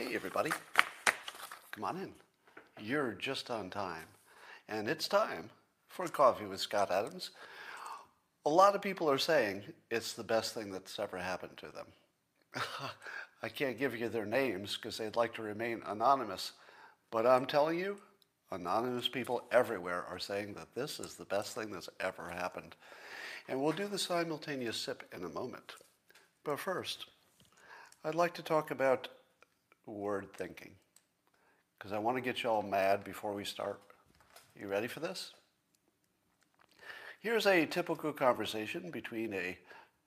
Hey, everybody. Come on in. You're just on time. And it's time for Coffee with Scott Adams. A lot of people are saying it's the best thing that's ever happened to them. I can't give you their names because they'd like to remain anonymous. But I'm telling you, anonymous people everywhere are saying that this is the best thing that's ever happened. And we'll do the simultaneous sip in a moment. But first, I'd like to talk about word thinking because I want to get you all mad before we start. You ready for this? Here's a typical conversation between a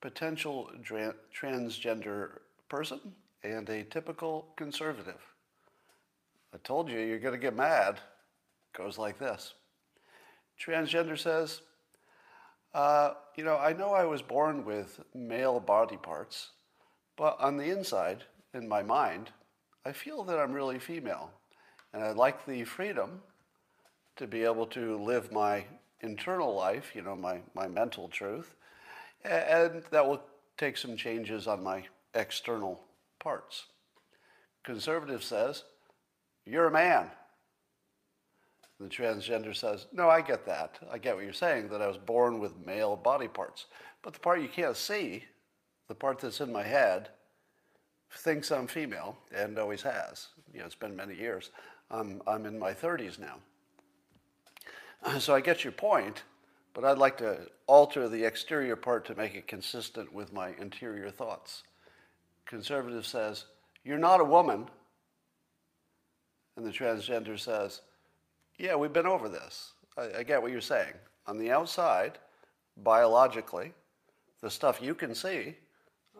potential transgender person and a typical conservative. I told you you're going to get mad. Goes like this. Transgender says, uh, you know, I know I was born with male body parts, but on the inside, in my mind, I feel that I'm really female. And I'd like the freedom to be able to live my internal life, you know, my, my mental truth, and that will take some changes on my external parts. Conservative says, You're a man. The transgender says, No, I get that. I get what you're saying, that I was born with male body parts. But the part you can't see, the part that's in my head, thinks I'm female and always has. You know, it's been many years. I'm, I'm in my 30s now. So I get your point, but I'd like to alter the exterior part to make it consistent with my interior thoughts. Conservative says, You're not a woman. And the transgender says, Yeah, we've been over this. I, I get what you're saying. On the outside, biologically, the stuff you can see,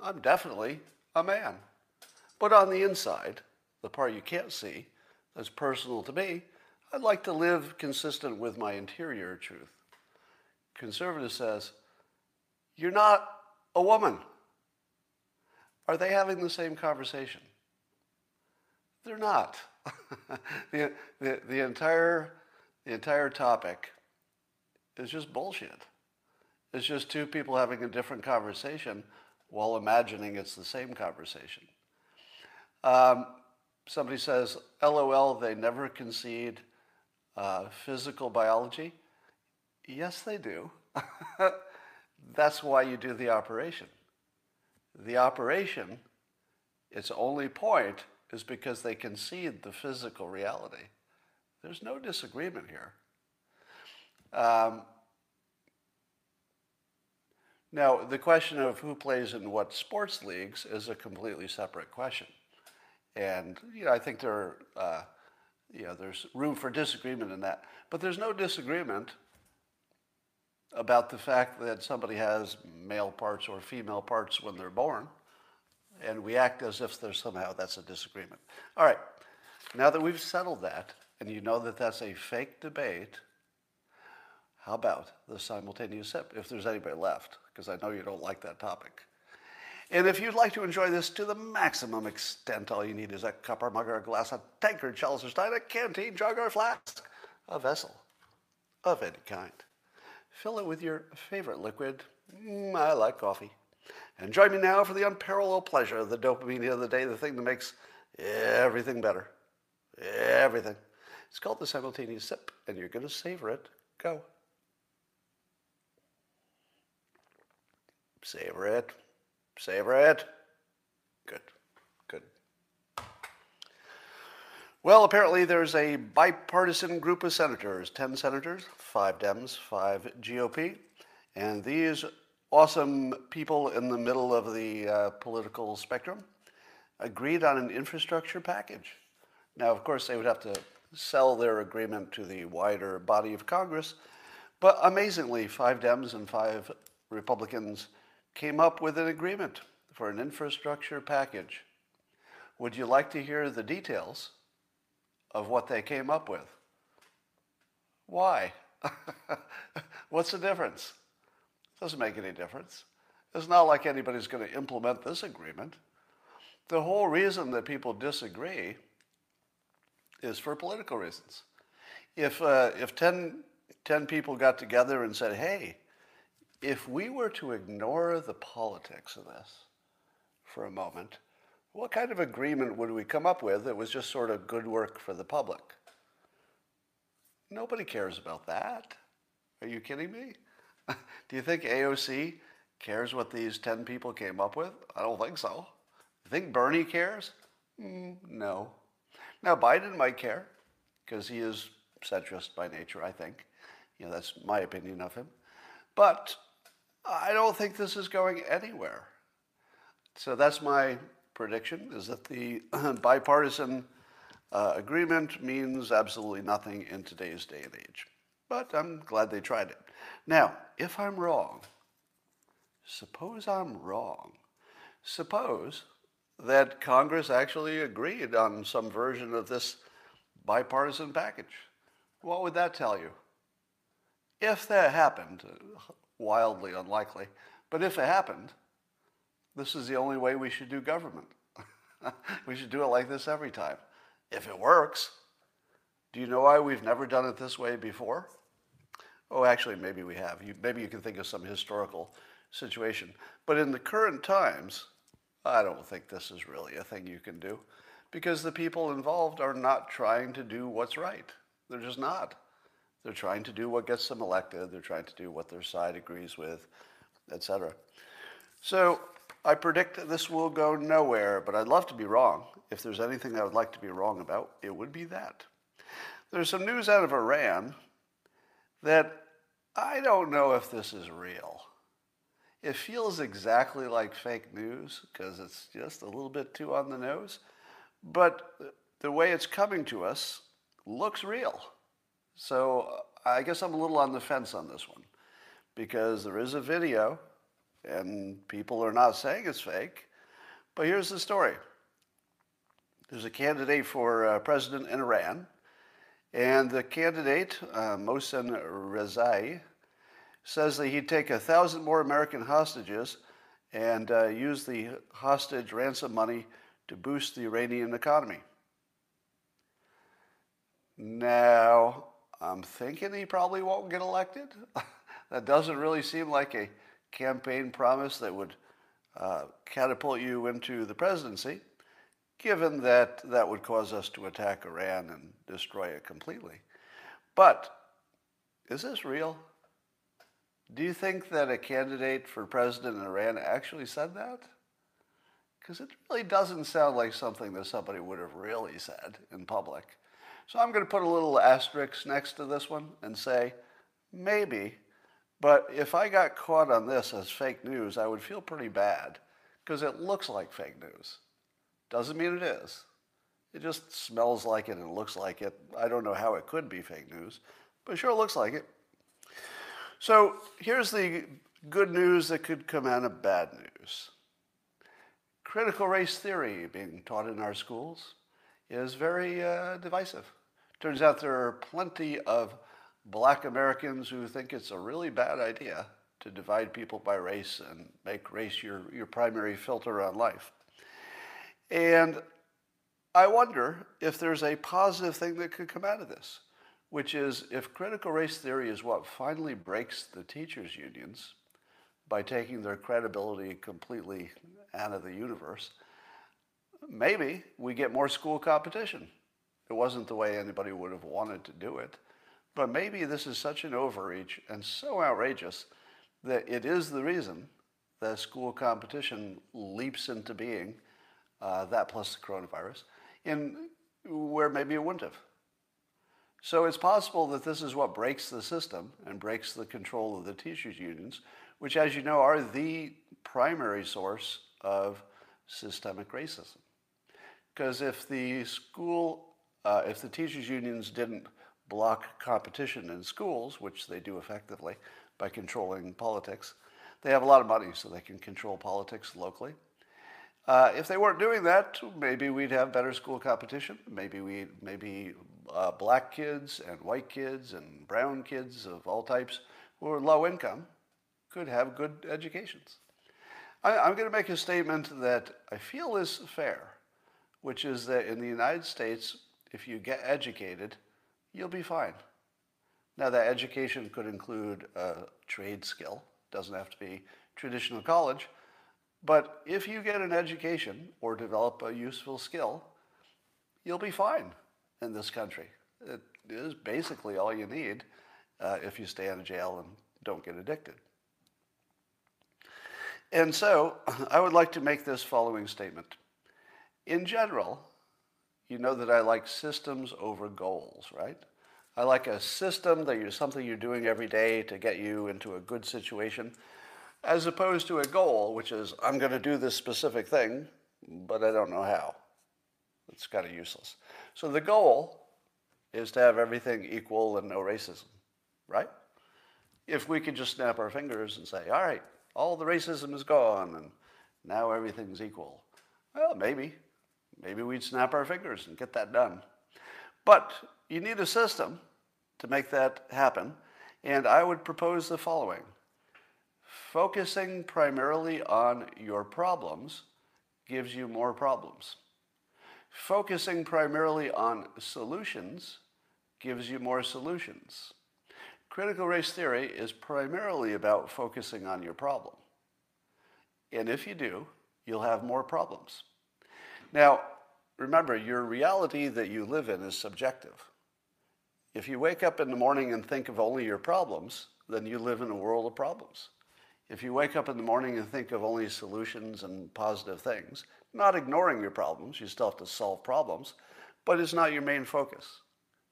I'm definitely a man. But on the inside, the part you can't see, that's personal to me, I'd like to live consistent with my interior truth. Conservative says, You're not a woman. Are they having the same conversation? They're not. the, the, the, entire, the entire topic is just bullshit. It's just two people having a different conversation while imagining it's the same conversation. Um, somebody says, LOL, they never concede uh, physical biology. Yes, they do. That's why you do the operation. The operation, its only point is because they concede the physical reality. There's no disagreement here. Um, now, the question of who plays in what sports leagues is a completely separate question. And you know, I think there, uh, you know, there's room for disagreement in that. But there's no disagreement about the fact that somebody has male parts or female parts when they're born, and we act as if there's somehow that's a disagreement. All right, now that we've settled that, and you know that that's a fake debate, how about the simultaneous sip, if there's anybody left, because I know you don't like that topic. And if you'd like to enjoy this to the maximum extent, all you need is a cup or mug or a glass, a tankard, chalice or stein, a canteen, jug or flask, a vessel of any kind. Fill it with your favorite liquid. Mm, I like coffee. And join me now for the unparalleled pleasure of the dopamine of the day, the thing that makes everything better. Everything. It's called the simultaneous sip, and you're going to savor it. Go. Savor it. Savor it. Good. Good. Well, apparently there's a bipartisan group of senators 10 senators, 5 Dems, 5 GOP, and these awesome people in the middle of the uh, political spectrum agreed on an infrastructure package. Now, of course, they would have to sell their agreement to the wider body of Congress, but amazingly, five Dems and five Republicans came up with an agreement for an infrastructure package. Would you like to hear the details of what they came up with? Why? What's the difference? Doesn't make any difference. It's not like anybody's going to implement this agreement. The whole reason that people disagree is for political reasons. If, uh, if 10, 10 people got together and said, hey, if we were to ignore the politics of this for a moment, what kind of agreement would we come up with that was just sort of good work for the public? Nobody cares about that. Are you kidding me? Do you think AOC cares what these 10 people came up with? I don't think so. You think Bernie cares? Mm, no. Now, Biden might care because he is centrist by nature, I think. You know, that's my opinion of him. But I don't think this is going anywhere. So that's my prediction is that the bipartisan uh, agreement means absolutely nothing in today's day and age. But I'm glad they tried it. Now, if I'm wrong, suppose I'm wrong. Suppose that Congress actually agreed on some version of this bipartisan package. What would that tell you? If that happened, wildly unlikely, but if it happened, this is the only way we should do government. we should do it like this every time. If it works, do you know why we've never done it this way before? Oh, actually, maybe we have. You, maybe you can think of some historical situation. But in the current times, I don't think this is really a thing you can do because the people involved are not trying to do what's right. They're just not. They're trying to do what gets them elected. They're trying to do what their side agrees with, etc. So I predict that this will go nowhere, but I'd love to be wrong. If there's anything I would like to be wrong about, it would be that. There's some news out of Iran that I don't know if this is real. It feels exactly like fake news because it's just a little bit too on the nose, but the way it's coming to us looks real. So I guess I'm a little on the fence on this one because there is a video and people are not saying it's fake. But here's the story there's a candidate for uh, president in Iran, and the candidate, uh, Mohsen Rezai, says that he'd take a thousand more American hostages and uh, use the hostage ransom money to boost the Iranian economy. Now, I'm thinking he probably won't get elected. that doesn't really seem like a campaign promise that would uh, catapult you into the presidency, given that that would cause us to attack Iran and destroy it completely. But is this real? Do you think that a candidate for president in Iran actually said that? Because it really doesn't sound like something that somebody would have really said in public. So I'm going to put a little asterisk next to this one and say, maybe but if I got caught on this as fake news, I would feel pretty bad because it looks like fake news. Doesn't mean it is. It just smells like it and looks like it. I don't know how it could be fake news, but sure looks like it. So here's the good news that could come out of bad news. Critical race theory being taught in our schools is very uh, divisive. Turns out there are plenty of black Americans who think it's a really bad idea to divide people by race and make race your, your primary filter on life. And I wonder if there's a positive thing that could come out of this, which is if critical race theory is what finally breaks the teachers' unions by taking their credibility completely out of the universe, maybe we get more school competition. It wasn't the way anybody would have wanted to do it. But maybe this is such an overreach and so outrageous that it is the reason that school competition leaps into being, uh, that plus the coronavirus, in where maybe it wouldn't have. So it's possible that this is what breaks the system and breaks the control of the teachers' unions, which, as you know, are the primary source of systemic racism. Because if the school, uh, if the teachers' unions didn't block competition in schools, which they do effectively by controlling politics. They have a lot of money, so they can control politics locally. Uh, if they weren't doing that, maybe we'd have better school competition. Maybe we, maybe uh, black kids and white kids and brown kids of all types who are low income could have good educations. I, I'm going to make a statement that I feel is fair, which is that in the United States, if you get educated, you'll be fine. Now, that education could include a trade skill, doesn't have to be traditional college, But if you get an education or develop a useful skill, you'll be fine in this country. It is basically all you need uh, if you stay out of jail and don't get addicted. And so I would like to make this following statement. In general, you know that I like systems over goals, right? I like a system that you're something you're doing every day to get you into a good situation, as opposed to a goal, which is I'm going to do this specific thing, but I don't know how. It's kind of useless. So the goal is to have everything equal and no racism, right? If we could just snap our fingers and say, all right, all the racism is gone and now everything's equal. Well, maybe. Maybe we'd snap our fingers and get that done. But you need a system to make that happen. And I would propose the following focusing primarily on your problems gives you more problems. Focusing primarily on solutions gives you more solutions. Critical race theory is primarily about focusing on your problem. And if you do, you'll have more problems. Now, remember, your reality that you live in is subjective. If you wake up in the morning and think of only your problems, then you live in a world of problems. If you wake up in the morning and think of only solutions and positive things, not ignoring your problems, you still have to solve problems, but it's not your main focus.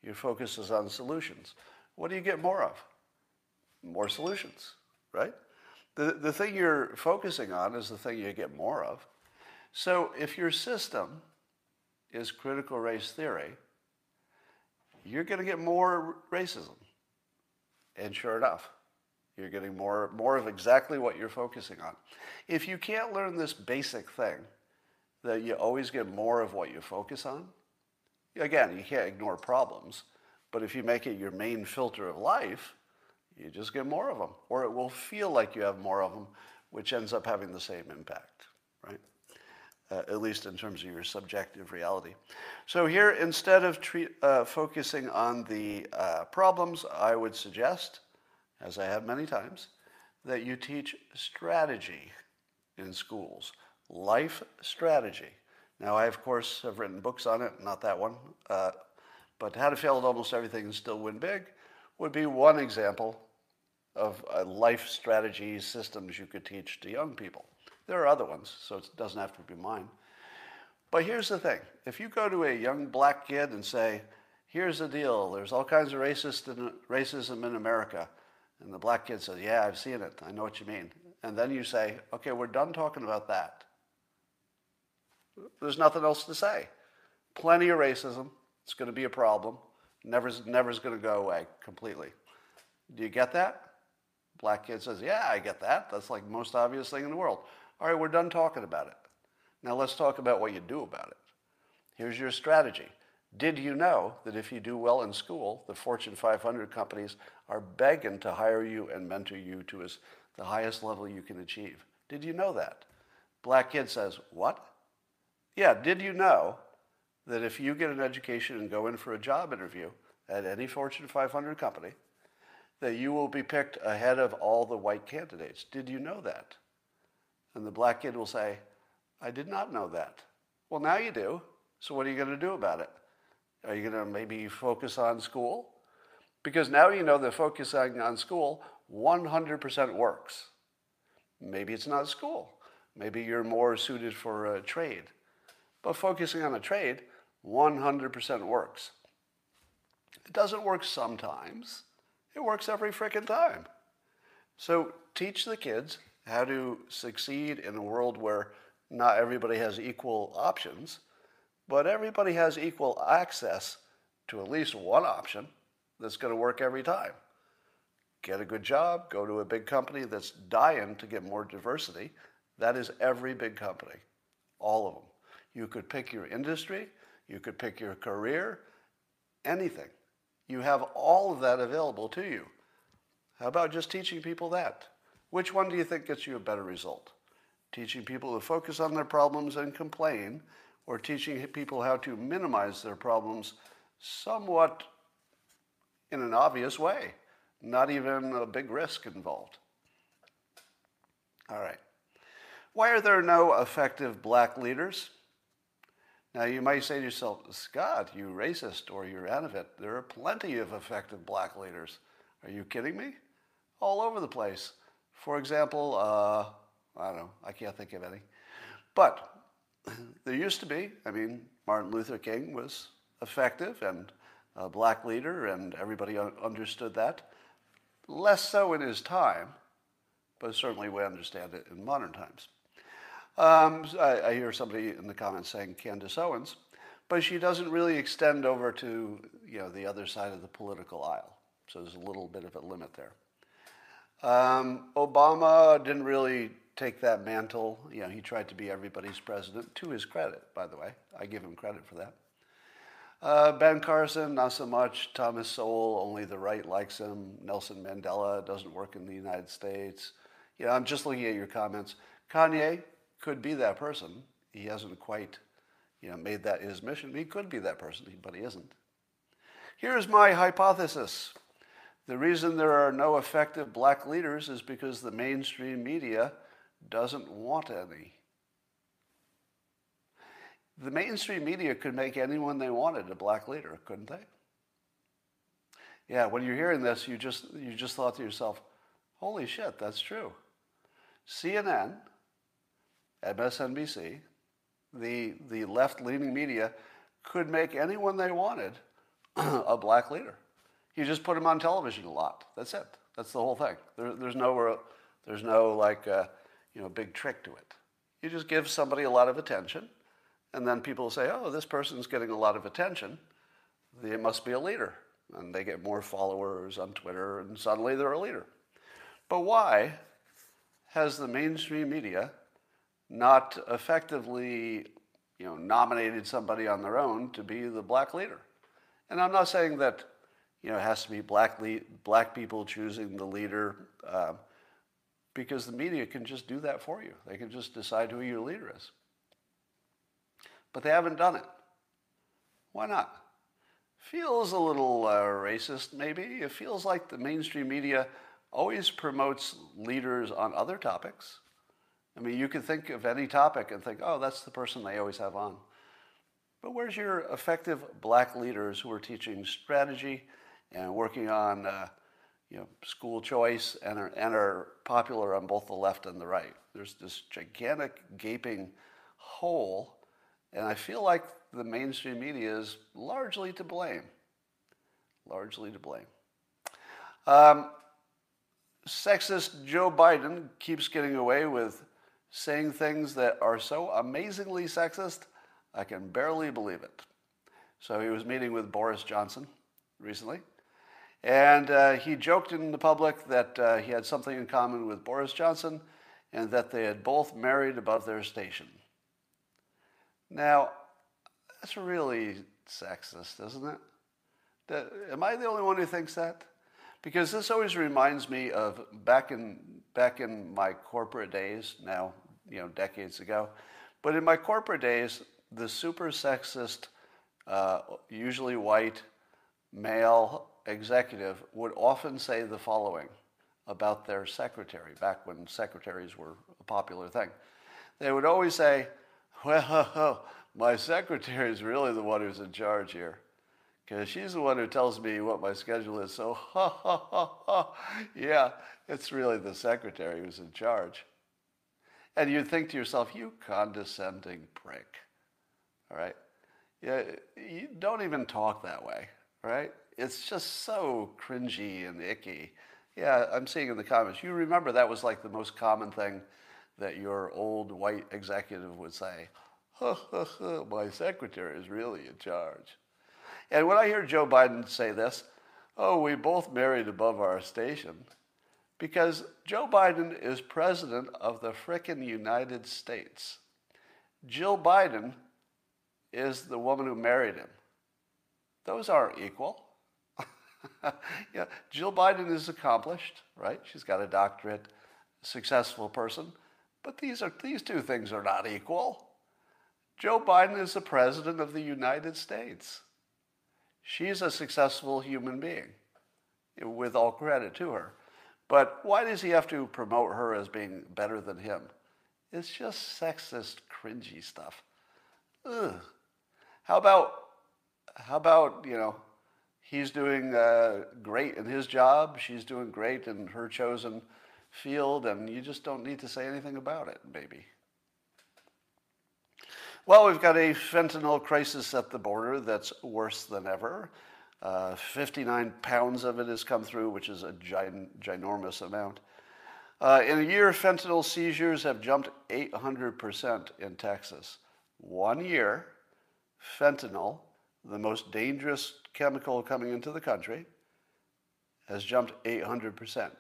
Your focus is on solutions. What do you get more of? More solutions, right? The, the thing you're focusing on is the thing you get more of. So if your system is critical race theory, you're going to get more racism. And sure enough, you're getting more, more of exactly what you're focusing on. If you can't learn this basic thing, that you always get more of what you focus on, again, you can't ignore problems, but if you make it your main filter of life, you just get more of them, or it will feel like you have more of them, which ends up having the same impact, right? Uh, at least in terms of your subjective reality. So here, instead of treat, uh, focusing on the uh, problems, I would suggest, as I have many times, that you teach strategy in schools, life strategy. Now, I, of course, have written books on it, not that one, uh, but How to Fail at Almost Everything and Still Win Big would be one example of life strategy systems you could teach to young people. There are other ones, so it doesn't have to be mine. But here's the thing if you go to a young black kid and say, here's the deal, there's all kinds of racist in, racism in America, and the black kid says, yeah, I've seen it, I know what you mean. And then you say, okay, we're done talking about that. There's nothing else to say. Plenty of racism. It's going to be a problem. Never's, never's going to go away completely. Do you get that? Black kid says, Yeah, I get that. That's like the most obvious thing in the world. All right, we're done talking about it. Now let's talk about what you do about it. Here's your strategy. Did you know that if you do well in school, the Fortune 500 companies are begging to hire you and mentor you to as the highest level you can achieve? Did you know that? Black kid says, What? Yeah, did you know that if you get an education and go in for a job interview at any Fortune 500 company, that you will be picked ahead of all the white candidates? Did you know that? And the black kid will say, I did not know that. Well, now you do. So what are you going to do about it? Are you going to maybe focus on school? Because now you know that focusing on school 100% works. Maybe it's not school. Maybe you're more suited for a trade. But focusing on a trade 100% works. It doesn't work sometimes. It works every frickin' time. So teach the kids how to succeed in a world where not everybody has equal options, but everybody has equal access to at least one option that's going to work every time. Get a good job, go to a big company that's dying to get more diversity. That is every big company, all of them. You could pick your industry, you could pick your career, anything. You have all of that available to you. How about just teaching people that? Which one do you think gets you a better result? Teaching people to focus on their problems and complain, or teaching people how to minimize their problems somewhat in an obvious way, not even a big risk involved. All right. Why are there no effective black leaders? Now, you might say to yourself, Scott, you racist or you're out of it. There are plenty of effective black leaders. Are you kidding me? All over the place. For example, uh, I don't know, I can't think of any. But there used to be, I mean, Martin Luther King was effective and a black leader, and everybody understood that. Less so in his time, but certainly we understand it in modern times. Um, I, I, hear somebody in the comments saying Candace Owens, but she doesn't really extend over to you know the other side of the political aisle. So there's a little bit of a limit there. Um, Obama didn't really take that mantle. You know, he tried to be everybody's president. To his credit, by the way, I give him credit for that. Uh, ben Carson, not so much. Thomas Sowell, only the right likes him. Nelson Mandela doesn't work in the United States. You know, I'm just looking at your comments. Kanye, could be that person. He hasn't quite, you know, made that his mission. He could be that person, but he isn't. Here's my hypothesis. The reason there are no effective black leaders is because the mainstream media doesn't want any. The mainstream media could make anyone they wanted a black leader, couldn't they? Yeah, when you're hearing this, you just you just thought to yourself, "Holy shit, that's true." CNN MSNBC, the, the left leaning media could make anyone they wanted a black leader. You just put them on television a lot. That's it. That's the whole thing. There, there's no, there's no like, uh, you know, big trick to it. You just give somebody a lot of attention, and then people say, oh, this person's getting a lot of attention. They must be a leader. And they get more followers on Twitter, and suddenly they're a leader. But why has the mainstream media not effectively you know, nominated somebody on their own to be the black leader. And I'm not saying that you know, it has to be black, le- black people choosing the leader uh, because the media can just do that for you. They can just decide who your leader is. But they haven't done it. Why not? Feels a little uh, racist, maybe. It feels like the mainstream media always promotes leaders on other topics I mean, you can think of any topic and think, oh, that's the person they always have on. But where's your effective black leaders who are teaching strategy and working on uh, you know, school choice and are, and are popular on both the left and the right? There's this gigantic gaping hole, and I feel like the mainstream media is largely to blame. Largely to blame. Um, sexist Joe Biden keeps getting away with saying things that are so amazingly sexist, I can barely believe it. So he was meeting with Boris Johnson recently, and uh, he joked in the public that uh, he had something in common with Boris Johnson and that they had both married above their station. Now, that's really sexist, isn't it? Am I the only one who thinks that? Because this always reminds me of back in back in my corporate days. Now you know, decades ago. But in my corporate days, the super sexist, uh, usually white, male executive would often say the following about their secretary, back when secretaries were a popular thing. They would always say, Well, my secretary is really the one who's in charge here. Because she's the one who tells me what my schedule is. So, ha, ha, ha, ha. Yeah, it's really the secretary who's in charge. And you'd think to yourself, you condescending prick. All right? Yeah, you don't even talk that way, right? It's just so cringy and icky. Yeah, I'm seeing in the comments. You remember that was like the most common thing that your old white executive would say. my secretary is really in charge. And when I hear Joe Biden say this, oh, we both married above our station, because Joe Biden is president of the frickin' United States. Jill Biden is the woman who married him. Those aren't equal. yeah, Jill Biden is accomplished, right? She's got a doctorate, successful person. But these are these two things are not equal. Joe Biden is the president of the United States. She's a successful human being, with all credit to her. But why does he have to promote her as being better than him? It's just sexist, cringy stuff. Ugh. How about, how about, you know, he's doing uh, great in his job, she's doing great in her chosen field, and you just don't need to say anything about it, maybe. Well, we've got a fentanyl crisis at the border that's worse than ever. Uh, 59 pounds of it has come through, which is a gin- ginormous amount. Uh, in a year, fentanyl seizures have jumped 800% in Texas. One year, fentanyl, the most dangerous chemical coming into the country, has jumped 800%.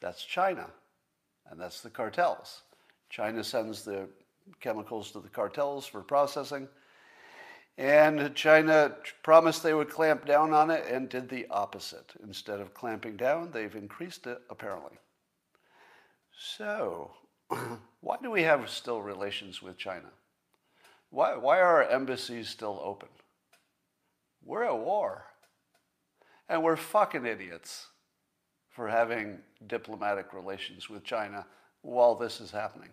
That's China, and that's the cartels. China sends the chemicals to the cartels for processing. And China promised they would clamp down on it and did the opposite. Instead of clamping down, they've increased it, apparently. So, why do we have still relations with China? Why, why are our embassies still open? We're at war. And we're fucking idiots for having diplomatic relations with China while this is happening.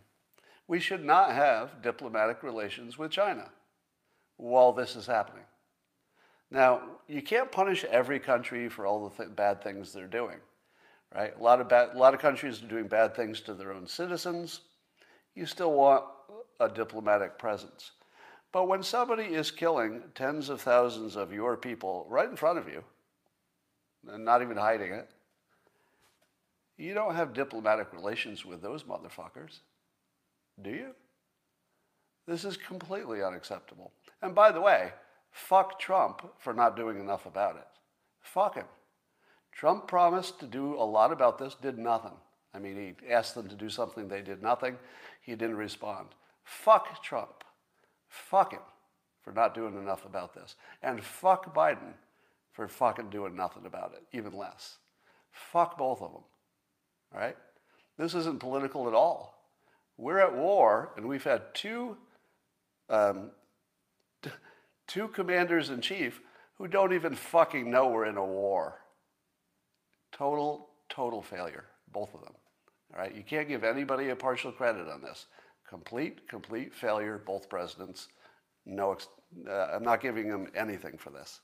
We should not have diplomatic relations with China while this is happening. Now, you can't punish every country for all the th- bad things they're doing, right? A lot of bad, a lot of countries are doing bad things to their own citizens. You still want a diplomatic presence. But when somebody is killing tens of thousands of your people right in front of you, and not even hiding it, you don't have diplomatic relations with those motherfuckers. Do you? This is completely unacceptable. And by the way, fuck Trump for not doing enough about it. Fuck him. Trump promised to do a lot about this, did nothing. I mean, he asked them to do something, they did nothing. He didn't respond. Fuck Trump. Fuck him for not doing enough about this. And fuck Biden for fucking doing nothing about it, even less. Fuck both of them. All right? This isn't political at all. We're at war, and we've had two, um, t- two commanders in chief who don't even fucking know we're in a war. Total, total failure, both of them. All right, you can't give anybody a partial credit on this. Complete, complete failure, both presidents. No, uh, I'm not giving them anything for this.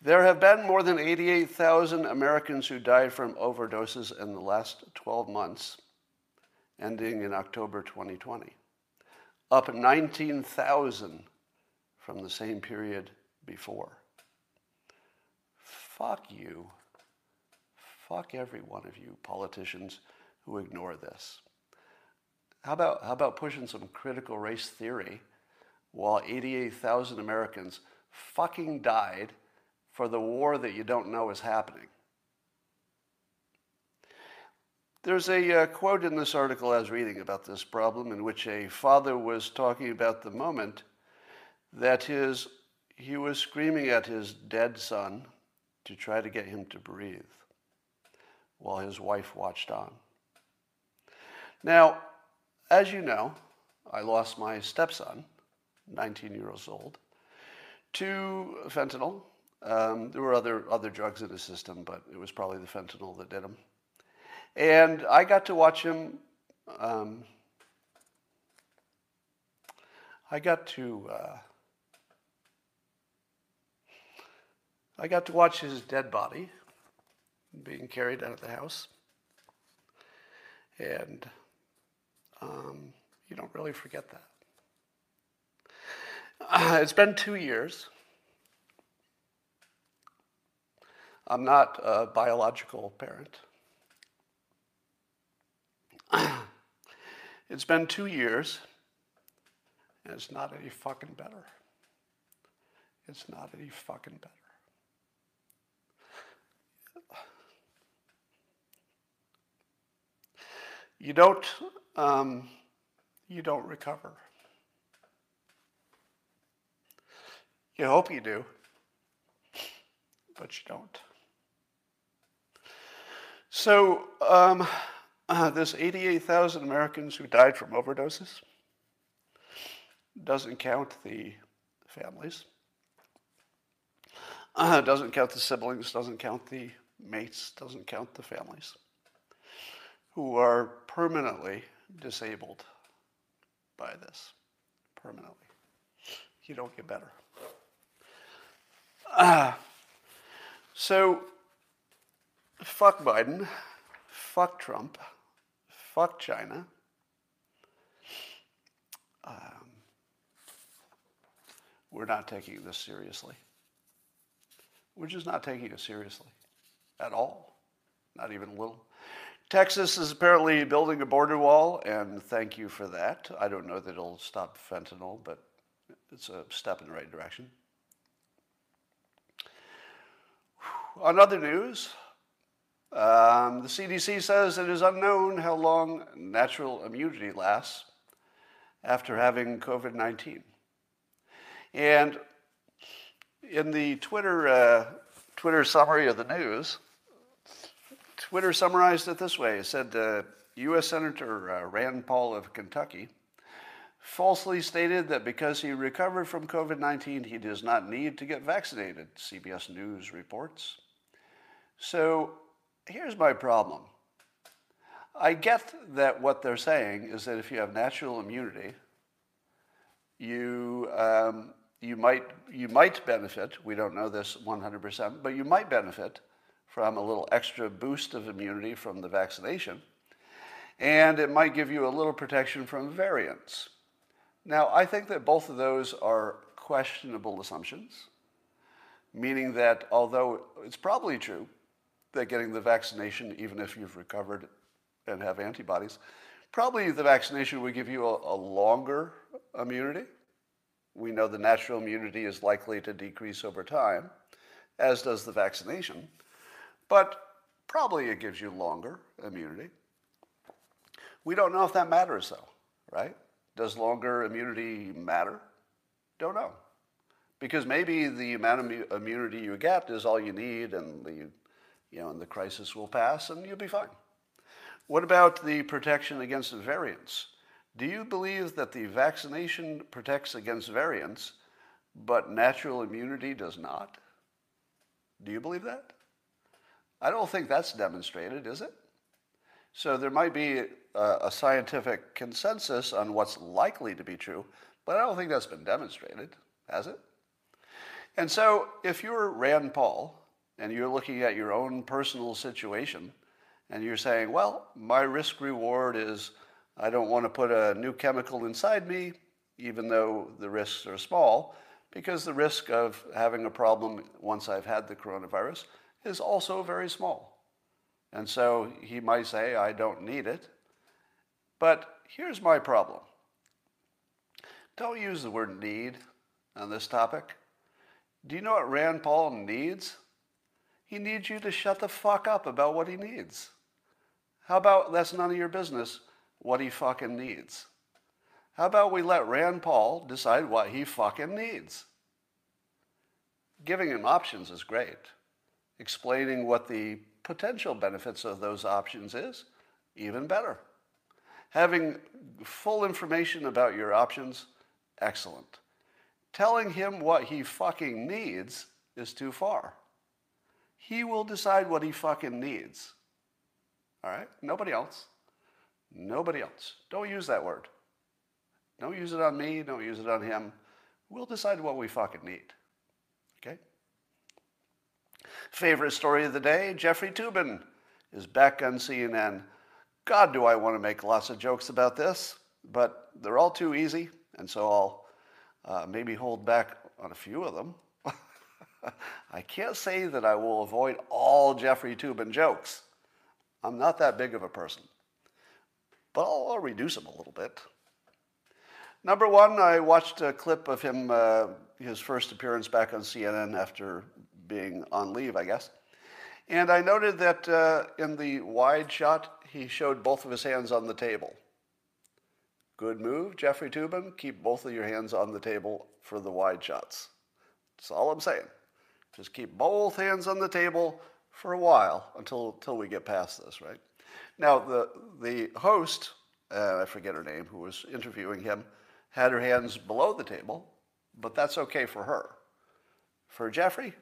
There have been more than 88,000 Americans who died from overdoses in the last 12 months ending in October 2020, up 19,000 from the same period before. Fuck you. Fuck every one of you politicians who ignore this. How about, how about pushing some critical race theory while 88,000 Americans fucking died for the war that you don't know is happening? There's a uh, quote in this article I was reading about this problem in which a father was talking about the moment that his, he was screaming at his dead son to try to get him to breathe while his wife watched on. Now, as you know, I lost my stepson, 19 years old, to fentanyl. Um, there were other, other drugs in his system, but it was probably the fentanyl that did him. And I got to watch him. Um, I got to. Uh, I got to watch his dead body being carried out of the house. And um, you don't really forget that. Uh, it's been two years. I'm not a biological parent. it's been two years, and it's not any fucking better. It's not any fucking better. You don't, um, you don't recover. You hope you do, but you don't. So, um, uh, there's 88,000 Americans who died from overdoses. Doesn't count the families. Uh, doesn't count the siblings, doesn't count the mates, doesn't count the families. who are permanently disabled by this. Permanently. You don't get better. Uh, so, fuck Biden, fuck Trump, fuck China. Um, we're not taking this seriously. We're just not taking it seriously at all, not even a little. Texas is apparently building a border wall, and thank you for that. I don't know that it'll stop fentanyl, but it's a step in the right direction. On other news, um, the CDC says it is unknown how long natural immunity lasts after having COVID 19. And in the Twitter, uh, Twitter summary of the news, Twitter summarized it this way. It said uh, U.S. Senator uh, Rand Paul of Kentucky falsely stated that because he recovered from COVID 19, he does not need to get vaccinated, CBS News reports. So here's my problem. I get that what they're saying is that if you have natural immunity, you, um, you, might, you might benefit, we don't know this 100%, but you might benefit from a little extra boost of immunity from the vaccination, and it might give you a little protection from variants. Now, I think that both of those are questionable assumptions, meaning that although it's probably true that getting the vaccination, even if you've recovered and have antibodies, probably the vaccination would give you a, a longer immunity. We know the natural immunity is likely to decrease over time, as does the vaccination. But probably it gives you longer immunity. We don't know if that matters, though, right? Does longer immunity matter? Don't know. Because maybe the amount of immunity you get is all you need, and the, you know, and the crisis will pass, and you'll be fine. What about the protection against variants? Do you believe that the vaccination protects against variants, but natural immunity does not? Do you believe that? I don't think that's demonstrated, is it? So there might be a, a, scientific consensus on what's likely to be true, but I don't think that's been demonstrated, has it? And so if you're Rand Paul and you're looking at your own personal situation and you're saying, well, my risk reward is I don't want to put a new chemical inside me, even though the risks are small, because the risk of having a problem once I've had the coronavirus is also very small. And so he might say, I don't need it. But here's my problem don't use the word need on this topic. Do you know what Rand Paul needs? He needs you to shut the fuck up about what he needs. How about that's none of your business what he fucking needs? How about we let Rand Paul decide what he fucking needs? Giving him options is great explaining what the potential benefits of those options is, even better. Having full information about your options, excellent. Telling him what he fucking needs is too far. He will decide what he fucking needs. All right? Nobody else. Nobody else. Don't use that word. Don't use it on me. Don't use it on him. We'll decide what we fucking need. Favorite story of the day Jeffrey Toobin is back on CNN. God, do I want to make lots of jokes about this, but they're all too easy, and so I'll uh, maybe hold back on a few of them. I can't say that I will avoid all Jeffrey Toobin jokes. I'm not that big of a person, but I'll, I'll reduce them a little bit. Number one, I watched a clip of him, uh, his first appearance back on CNN after being on leave, I guess. And I noted that uh, in the wide shot, he showed both of his hands on the table. Good move, Jeffrey Toobin. Keep both of your hands on the table for the wide shots. That's all I'm saying. Just keep both hands on the table for a while until, until we get past this, right? Now, the, the host, uh, I forget her name, who was interviewing him, had her hands below the table, but that's okay for her. For Jeffrey,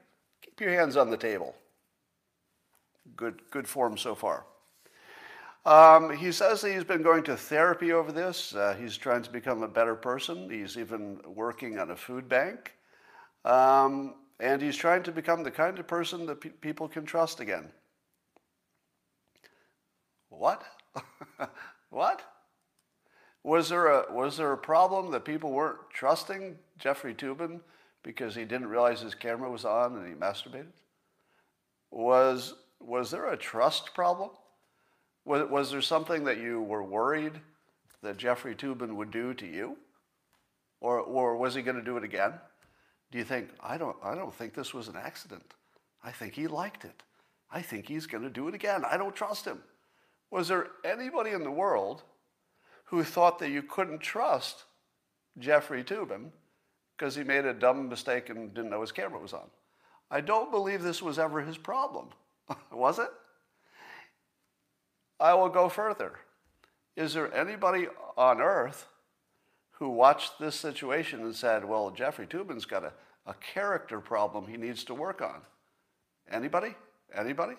Keep your hands on the table. Good, good form so far. Um, he says that he's been going to therapy over this. Uh, he's trying to become a better person. He's even working on a food bank. Um, and he's trying to become the kind of person that pe- people can trust again. What? what? Was there, a, was there a problem that people weren't trusting Jeffrey Toobin because he didn't realize his camera was on and he masturbated? Was, was there a trust problem? Was, was there something that you were worried that Jeffrey Toobin would do to you? Or, or was he going to do it again? Do you think, I don't, I don't think this was an accident. I think he liked it. I think he's going to do it again. I don't trust him. Was there anybody in the world who thought that you couldn't trust Jeffrey Toobin because he made a dumb mistake and didn't know his camera was on? I don't believe this was ever his problem. was it? I will go further. Is there anybody on earth who watched this situation and said, well, Jeffrey Toobin's got a, a character problem he needs to work on? Anybody? Anybody?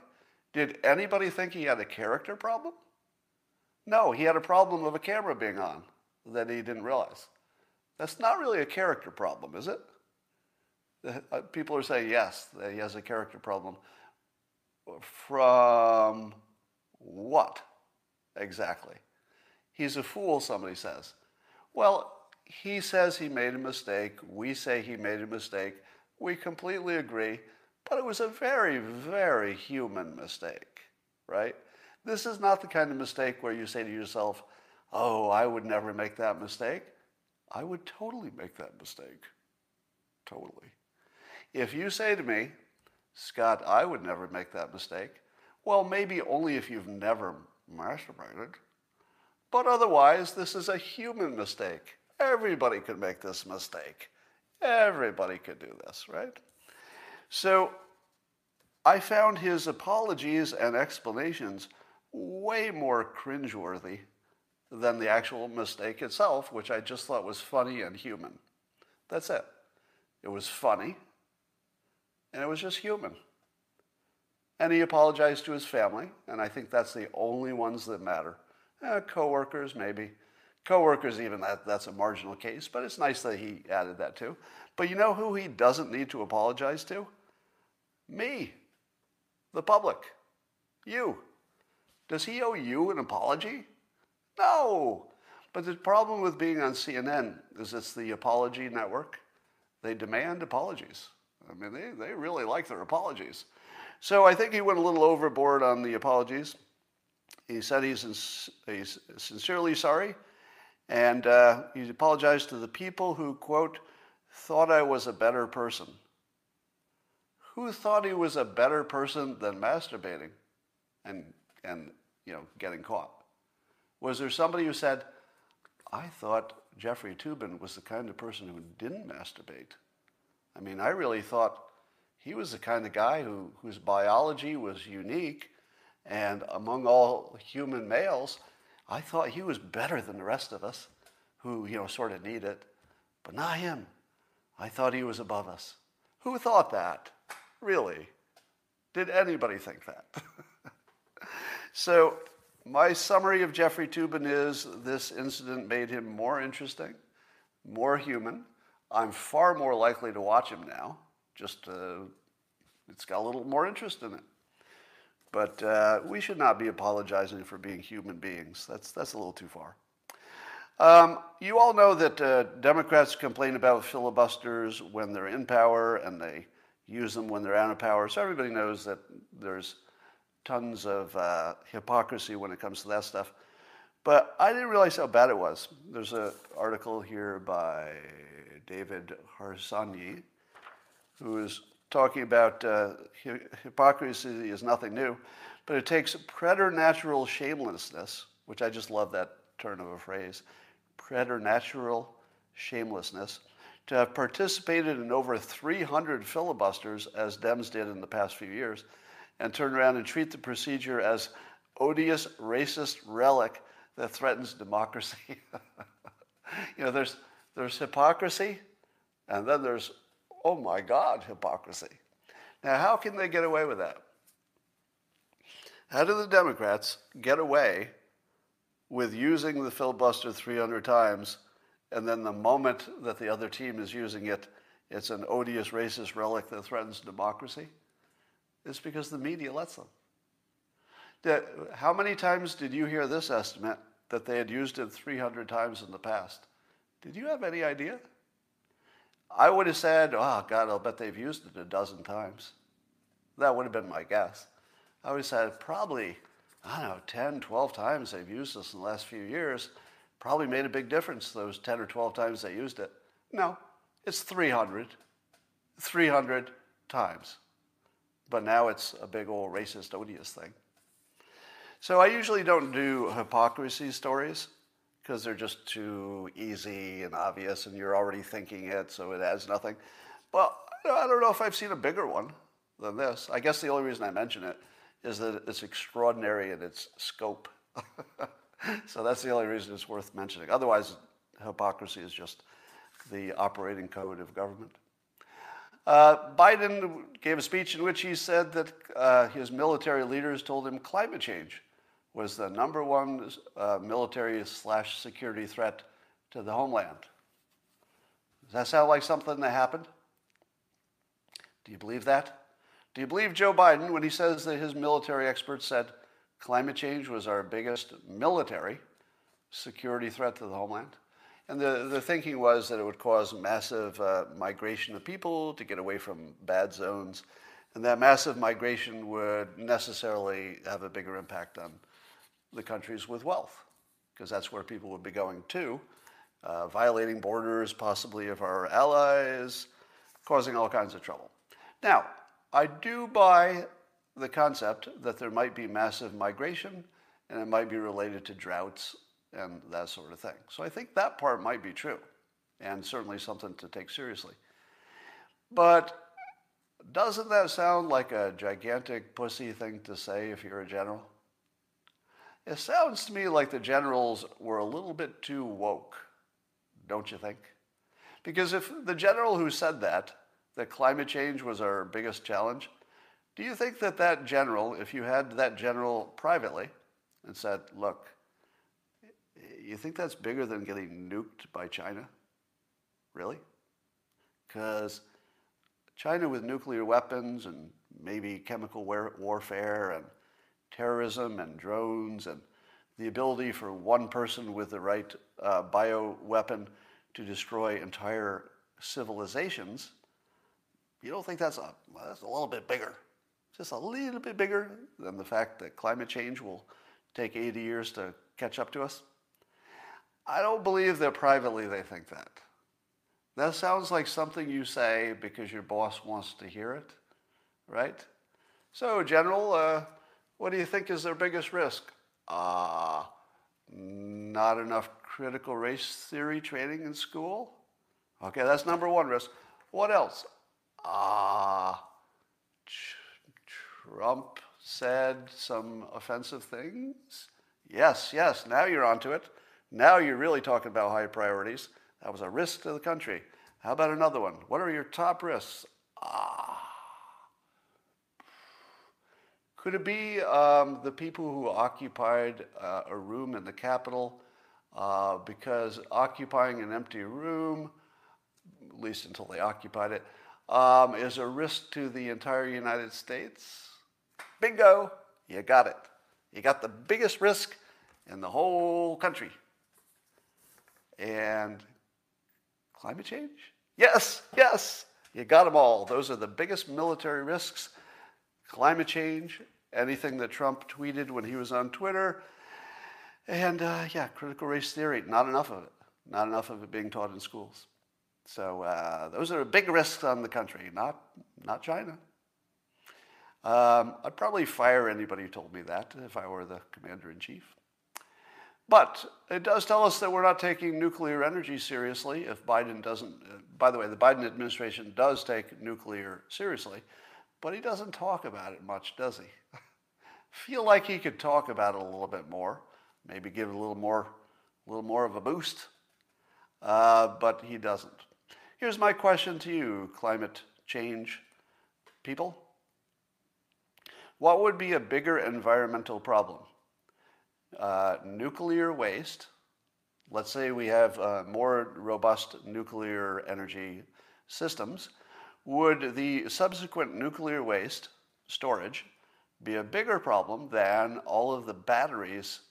Did anybody think he had a character problem? No, he had a problem of a camera being on that he didn't realize. That's not really a character problem, is it? Uh, people are saying yes, he has a character problem. From what exactly? He's a fool, somebody says. Well, he says he made a mistake. We say he made a mistake. We completely agree. But it was a very, very human mistake, right? This is not the kind of mistake where you say to yourself, oh, I would never make that mistake. I would totally make that mistake. Totally. If you say to me, Scott, I would never make that mistake, well, maybe only if you've never masturbated. But otherwise, this is a human mistake. Everybody could make this mistake. Everybody could do this, right? So I found his apologies and explanations way more cringeworthy than the actual mistake itself, which I just thought was funny and human. That's it. It was funny, and it was just human. And he apologized to his family, and I think that's the only ones that matter. Eh, coworkers, maybe. Coworkers, even that, that's a marginal case, but it's nice that he added that too. But you know who he doesn't need to apologize to? Me, the public, you. Does he owe you an apology? No. But the problem with being on CNN is it's the apology network. They demand apologies. I mean, they, they really like their apologies. So I think he went a little overboard on the apologies. He said he's, he's sincerely sorry, and uh, he apologized to the people who, quote, thought I was a better person. Who thought he was a better person than masturbating and, and you know, getting caught? Was there somebody who said, I thought Jeffrey Toobin was the kind of person who didn't masturbate? I mean, I really thought he was the kind of guy who, whose biology was unique. And among all human males, I thought he was better than the rest of us who, you know, sort of need it. But not him. I thought he was above us. Who thought that? Really? Did anybody think that? so, my summary of Jeffrey Toobin is this incident made him more interesting, more human. I'm far more likely to watch him now just uh, it's got a little more interest in it. But uh, we should not be apologizing for being human beings. That's, that's a little too far. Um, you all know that uh, Democrats complain about filibusters when they're in power and they use them when they're out of power. So everybody knows that there's tons of uh, hypocrisy when it comes to that stuff. But I didn't realize how bad it was. There's an article here by David Harsanyi, who is talking about uh, hypocrisy is nothing new, but it takes preternatural shamelessness, which I just love that turn of a phrase, preternatural shamelessness, to have participated in over 300 filibusters, as Dems did in the past few years, and turn around and treat the procedure as odious racist relic that threatens democracy. you know, there's, there's hypocrisy, and then there's oh my God, hypocrisy. Now, how can they get away with that? How do the Democrats get away with using the filibuster 300 times, and then the moment that the other team is using it, it's an odious racist relic that threatens democracy? It's because the media lets them. How many times did you hear this estimate that they had used it 300 times in the past? Did you have any idea? I would have said, oh, God, I'll bet they've used it a dozen times. That would have been my guess. I would have said, probably, I don't know, 10, 12 times they've used this in the last few years. Probably made a big difference those 10 or 12 times they used it. No, it's 300. 300 times. But now it's a big old racist, odious thing. So I usually don't do hypocrisy stories because they're just too easy and obvious and you're already thinking it, so it adds nothing. But I don't know if I've seen a bigger one than this. I guess the only reason I mention it is that it's extraordinary in its scope. so that's the only reason it's worth mentioning. Otherwise, hypocrisy is just the operating code of government. Uh, Biden gave a speech in which he said that uh, his military leaders told him climate change was the number one uh, military slash security threat to the homeland. Does that sound like something that happened? Do you believe that? Do you believe Joe Biden when he says that his military experts said climate change was our biggest military security threat to the homeland? And the, the thinking was that it would cause massive uh, migration of people to get away from bad zones, and that massive migration would necessarily have a bigger impact on the countries with wealth, because that's where people would be going to, uh, violating borders possibly of our allies, causing all kinds of trouble. Now, I do buy the concept that there might be massive migration and it might be related to droughts and that sort of thing. So I think that part might be true and certainly something to take seriously. But doesn't that sound like a gigantic pussy thing to say if you're a general? It sounds to me like the generals were a little bit too woke, don't you think? Because if the general who said that, that climate change was our biggest challenge, do you think that that general, if you had that general privately and said, look, you think that's bigger than getting nuked by China? Really? Because China with nuclear weapons and maybe chemical warfare and terrorism and drones and the ability for one person with the right uh, bio weapon to destroy entire civilizations, you don't think that's a, well, that's a little bit bigger, just a little bit bigger than the fact that climate change will take 80 years to catch up to us? I don't believe that privately they think that. That sounds like something you say because your boss wants to hear it, right? So, General, uh, what do you think is their biggest risk? Uh, not enough critical race theory training in school. Okay, that's number one risk. What else? Ah, uh, Trump said some offensive things. Yes, yes, now you're onto it. Now you're really talking about high priorities. That was a risk to the country. How about another one? What are your top risks? Ah, Could it be um, the people who occupied uh, a room in the Capitol? Uh, because occupying an empty room, at least until they occupied it, um, is a risk to the entire United States. Bingo! You got it. You got the biggest risk in the whole country. And climate change? Yes, yes, you got them all. Those are the biggest military risks climate change anything that Trump tweeted when he was on Twitter. And uh, yeah, critical race theory, not enough of it. Not enough of it being taught in schools. So uh, those are big risks on the country, not, not China. Um, I'd probably fire anybody who told me that if I were the commander in chief. But it does tell us that we're not taking nuclear energy seriously if Biden doesn't. Uh, by the way, the Biden administration does take nuclear seriously, but he doesn't talk about it much, does he? Feel like he could talk about it a little bit more, maybe give it a little more, a little more of a boost, uh, but he doesn't. Here's my question to you, climate change people. What would be a bigger environmental problem? Uh, nuclear waste. Let's say we have uh, more robust nuclear energy systems. Would the subsequent nuclear waste storage be a bigger problem than all of the batteries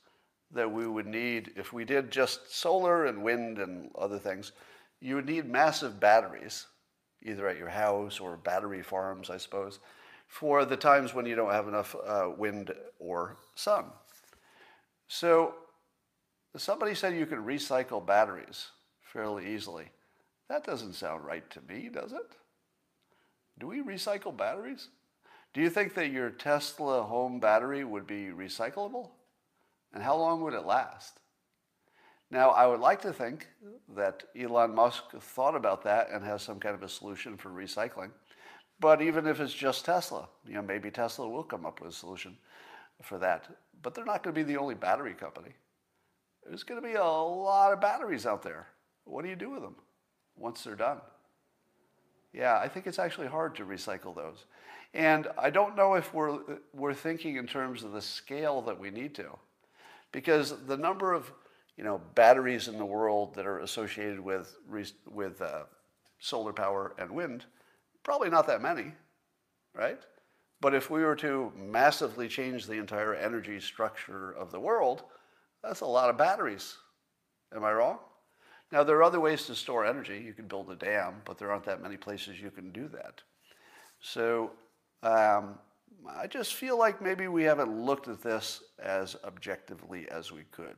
that we would need if we did just solar and wind and other things? You would need massive batteries, either at your house or battery farms, I suppose, for the times when you don't have enough uh, wind or sun. So somebody said you could recycle batteries fairly easily. That doesn't sound right to me, does it? Do we recycle batteries? Do you think that your Tesla home battery would be recyclable? And how long would it last? Now, I would like to think that Elon Musk thought about that and has some kind of a solution for recycling. But even if it's just Tesla, you know, maybe Tesla will come up with a solution for that. But they're not going to be the only battery company. There's going to be a lot of batteries out there. What do you do with them once they're done? Yeah, I think it's actually hard to recycle those. And I don't know if we're, we're thinking in terms of the scale that we need to. Because the number of you know, batteries in the world that are associated with, with uh, solar power and wind, probably not that many, right? But if we were to massively change the entire energy structure of the world, that's a lot of batteries. Am I wrong? Now, there are other ways to store energy. You can build a dam, but there aren't that many places you can do that. So um, I just feel like maybe we haven't looked at this as objectively as we could.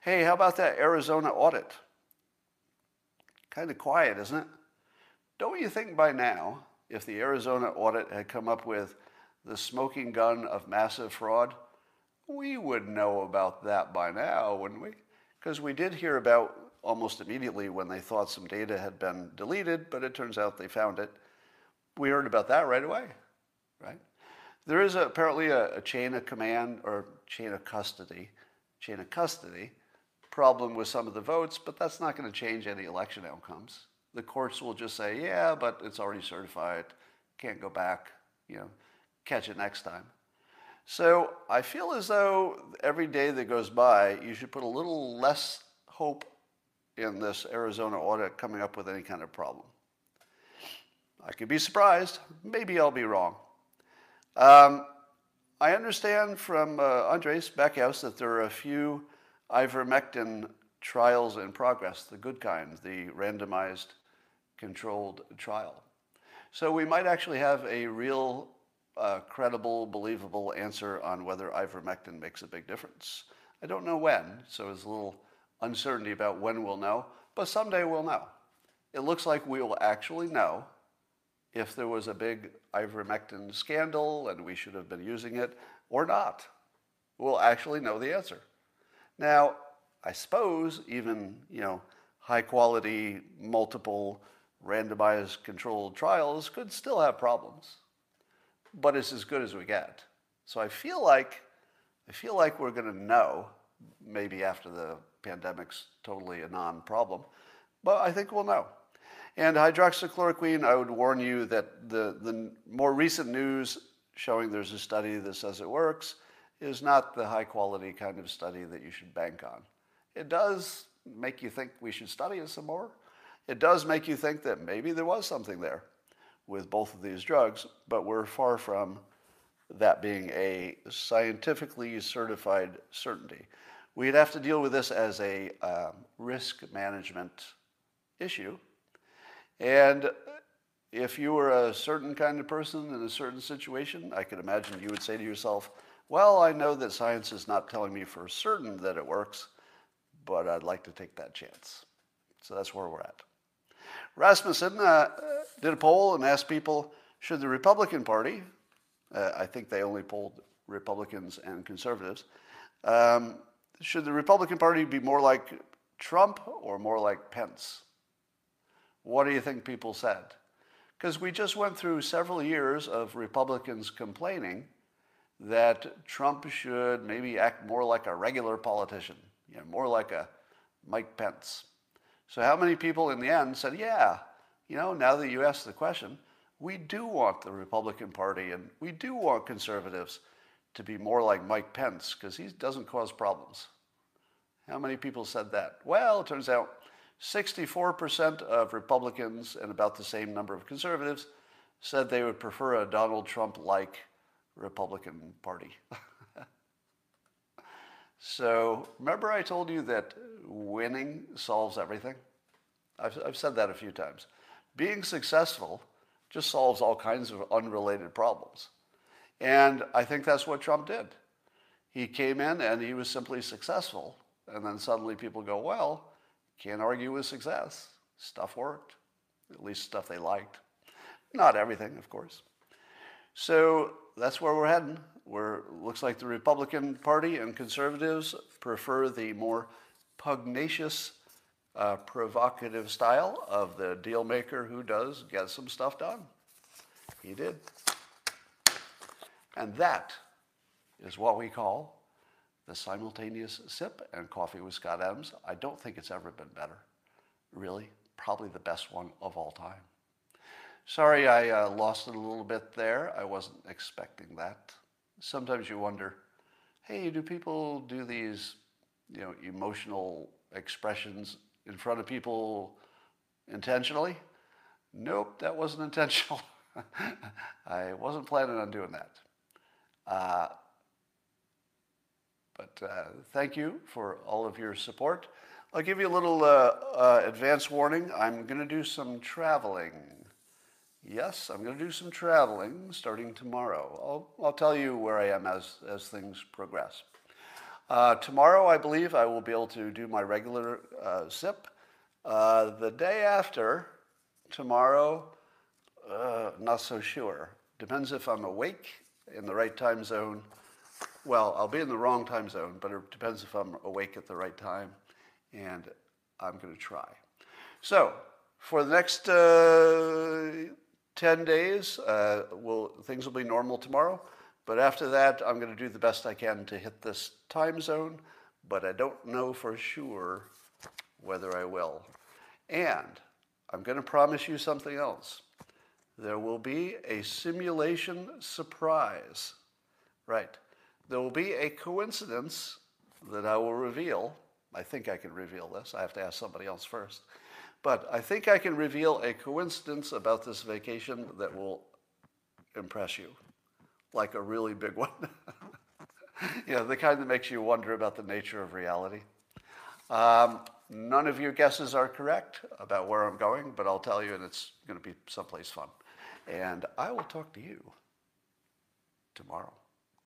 Hey, how about that Arizona audit? Kind of quiet, isn't it? Don't you think by now, if the Arizona audit had come up with the smoking gun of massive fraud, we would know about that by now, wouldn't we? Because we did hear about almost immediately when they thought some data had been deleted, but it turns out they found it. We heard about that right away, right? There is a, apparently a, a chain of command or chain of custody, chain of custody problem with some of the votes, but that's not going to change any election outcomes. The courts will just say, yeah, but it's already certified, can't go back, you know, catch it next time. So I feel as though every day that goes by, you should put a little less hope in this Arizona audit coming up with any kind of problem. I could be surprised. Maybe I'll be wrong. Um, I understand from uh, Andres Backhaus that there are a few ivermectin trials in progress, the good kind, the randomized controlled trial. So we might actually have a real uh, credible, believable answer on whether ivermectin makes a big difference. I don't know when, so there's a little uncertainty about when we'll know, but someday we'll know. It looks like we will actually know if there was a big ivermectin scandal and we should have been using it or not. We'll actually know the answer. Now, I suppose even, you know, high quality, multiple randomized controlled trials could still have problems, but it's as good as we get. So I feel like, I feel like we're going to know maybe after the pandemic's totally a non-problem, but I think we'll know. And hydroxychloroquine, I would warn you that the, the more recent news showing there's a study that says it works is not the high quality kind of study that you should bank on. It does make you think we should study it some more. It does make you think that maybe there was something there with both of these drugs, but we're far from that being a scientifically certified certainty. We'd have to deal with this as a um, risk management issue. And if you were a certain kind of person in a certain situation, I could imagine you would say to yourself, well, I know that science is not telling me for certain that it works, but I'd like to take that chance. So that's where we're at. Rasmussen uh, did a poll and asked people should the Republican Party, uh, I think they only polled Republicans and conservatives, um, should the Republican Party be more like Trump or more like Pence? What do you think people said? Because we just went through several years of Republicans complaining that Trump should maybe act more like a regular politician, you know, more like a Mike Pence. So how many people in the end said, yeah, you know, now that you asked the question, we do want the Republican Party and we do want conservatives to be more like Mike Pence because he doesn't cause problems. How many people said that? Well, it turns out 64% of Republicans and about the same number of conservatives said they would prefer a Donald Trump like Republican Party. so, remember I told you that winning solves everything? I've, I've said that a few times. Being successful just solves all kinds of unrelated problems. And I think that's what Trump did. He came in and he was simply successful. And then suddenly people go, well, can't argue with success. Stuff worked, at least stuff they liked. Not everything, of course. So that's where we're heading. Where it looks like the Republican Party and conservatives prefer the more pugnacious, uh, provocative style of the deal maker who does get some stuff done. He did. And that is what we call the simultaneous sip and coffee with Scott Adams. I don't think it's ever been better. Really, probably the best one of all time. Sorry I uh, lost it a little bit there. I wasn't expecting that. Sometimes you wonder, hey, do people do these, you know, emotional expressions in front of people intentionally? Nope, that wasn't intentional. I wasn't planning on doing that. Uh, but uh, thank you for all of your support. I'll give you a little uh, uh advance warning. I'm going to do some traveling. Yes, I'm going to do some traveling starting tomorrow. I'll, I'll tell you where I am as, as things progress. Uh, tomorrow, I believe, I will be able to do my regular uh, SIP. Uh, the day after, tomorrow, uh, not so sure. Depends if I'm awake in the right time zone. Well, I'll be in the wrong time zone, but it depends if I'm awake at the right time, and I'm going to try. So, for the next uh, 10 days, uh, will, things will be normal tomorrow. But after that, I'm going to do the best I can to hit this time zone, but I don't know for sure whether I will. And I'm going to promise you something else. There will be a simulation surprise. Right. There will be a coincidence that I will reveal. I think I can reveal this. I have to ask somebody else first. But I think I can reveal a coincidence about this vacation that will impress you, like a really big one. you know, the kind that makes you wonder about the nature of reality. Um, none of your guesses are correct about where I'm going, but I'll tell you, and it's going to be someplace fun. And I will talk to you tomorrow.